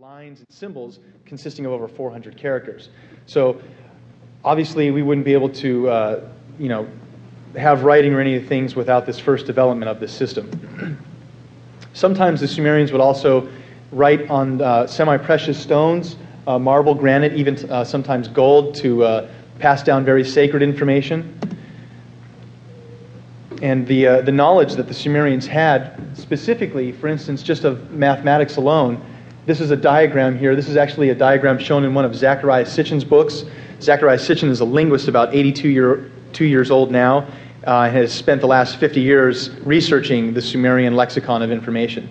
lines and symbols consisting of over 400 characters. So obviously we wouldn't be able to, uh, you know, have writing or any of the things without this first development of this system. Sometimes the Sumerians would also write on uh, semi-precious stones, uh, marble, granite, even uh, sometimes gold to uh, pass down very sacred information. And the, uh, the knowledge that the Sumerians had, specifically, for instance, just of mathematics alone, this is a diagram here. This is actually a diagram shown in one of Zecharia Sitchin's books. Zecharia Sitchin is a linguist about 82 year, two years old now, uh, has spent the last 50 years researching the Sumerian lexicon of information.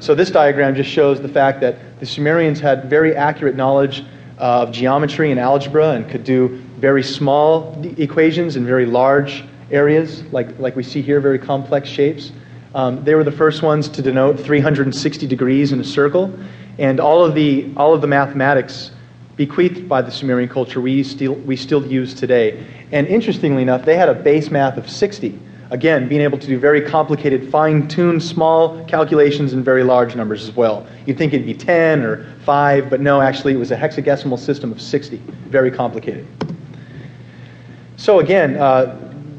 So this diagram just shows the fact that the Sumerians had very accurate knowledge uh, of geometry and algebra and could do very small equations in very large areas, like, like we see here, very complex shapes. Um, they were the first ones to denote 360 degrees in a circle. And all of the, all of the mathematics bequeathed by the Sumerian culture we still, we still use today. And interestingly enough, they had a base math of 60. Again, being able to do very complicated, fine tuned, small calculations in very large numbers as well. You'd think it'd be 10 or 5, but no, actually, it was a hexadecimal system of 60. Very complicated. So, again, uh,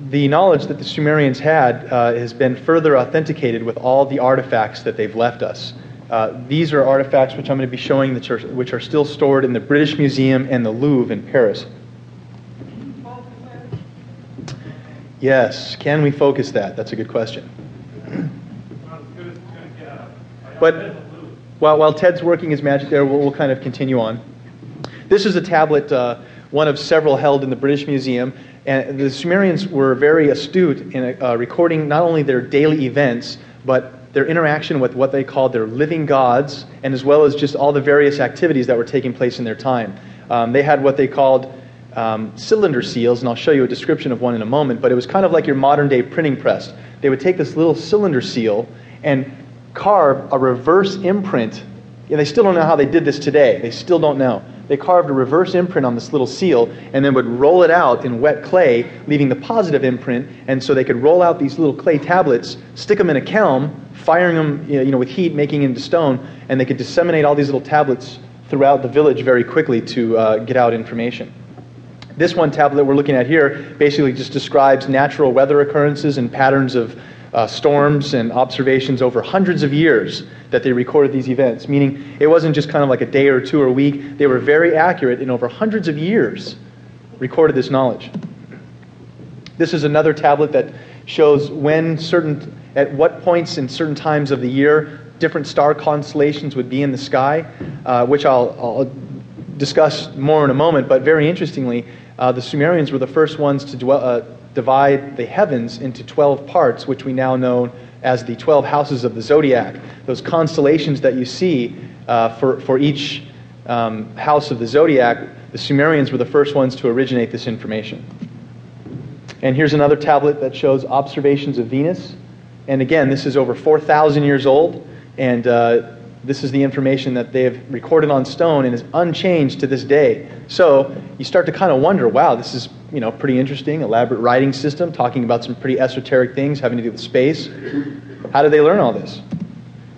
the knowledge that the Sumerians had uh, has been further authenticated with all the artifacts that they've left us. Uh, these are artifacts which I'm going to be showing, which are still stored in the British Museum and the Louvre in Paris. Yes, can we focus that? That's a good question. But while, while Ted's working his magic there, we'll, we'll kind of continue on. This is a tablet, uh, one of several held in the British Museum. And the Sumerians were very astute in uh, recording not only their daily events, but their interaction with what they called their living gods, and as well as just all the various activities that were taking place in their time. Um, they had what they called um, cylinder seals, and I'll show you a description of one in a moment, but it was kind of like your modern day printing press. They would take this little cylinder seal and carve a reverse imprint. And they still don't know how they did this today. They still don't know. They carved a reverse imprint on this little seal and then would roll it out in wet clay, leaving the positive imprint. And so they could roll out these little clay tablets, stick them in a kiln, firing them you know, with heat, making into stone, and they could disseminate all these little tablets throughout the village very quickly to uh, get out information. This one tablet we're looking at here basically just describes natural weather occurrences and patterns of uh, storms and observations over hundreds of years that they recorded these events, meaning it wasn't just kind of like a day or two or a week. They were very accurate in over hundreds of years, recorded this knowledge. This is another tablet that shows when certain, at what points in certain times of the year, different star constellations would be in the sky, uh, which I'll, I'll, discuss more in a moment. But very interestingly, uh, the Sumerians were the first ones to dwell, uh, divide the heavens into 12 parts, which we now know as the 12 houses of the zodiac. Those constellations that you see uh, for, for each um, house of the zodiac, the Sumerians were the first ones to originate this information. And here's another tablet that shows observations of Venus. And again, this is over 4,000 years old, and uh, this is the information that they have recorded on stone and is unchanged to this day. So you start to kind of wonder, wow, this is you know pretty interesting, elaborate writing system, talking about some pretty esoteric things having to do with space. How did they learn all this?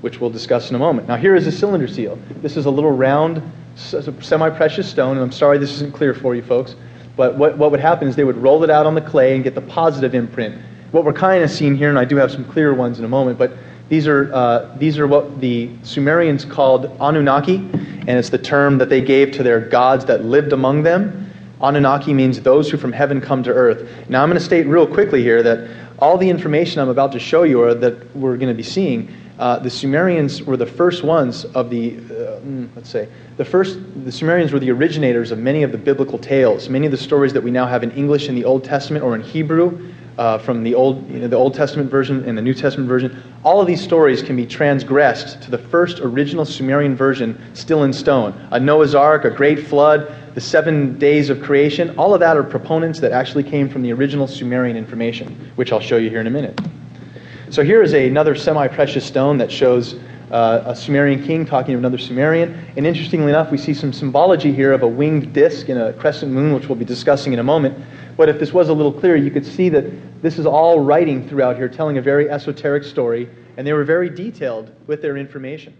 Which we'll discuss in a moment. Now here is a cylinder seal. This is a little round, semi-precious stone, and I'm sorry this isn't clear for you folks. But what, what would happen is they would roll it out on the clay and get the positive imprint. What we're kind of seeing here, and I do have some clearer ones in a moment, but these are, uh, these are what the Sumerians called Anunnaki, and it's the term that they gave to their gods that lived among them. Anunnaki means those who from heaven come to earth. Now, I'm going to state real quickly here that all the information I'm about to show you, or that we're going to be seeing, uh, the Sumerians were the first ones of the, uh, mm, let's say, the first, the Sumerians were the originators of many of the biblical tales, many of the stories that we now have in English in the Old Testament or in Hebrew uh, from the Old, you know, the Old Testament version and the New Testament version. All of these stories can be transgressed to the first original Sumerian version, still in stone. A Noah's Ark, a great flood, the seven days of creation, all of that are proponents that actually came from the original Sumerian information, which I'll show you here in a minute. So here is a, another semi precious stone that shows uh, a Sumerian king talking to another Sumerian. And interestingly enough, we see some symbology here of a winged disk and a crescent moon, which we'll be discussing in a moment. But if this was a little clearer, you could see that this is all writing throughout here, telling a very esoteric story, and they were very detailed with their information.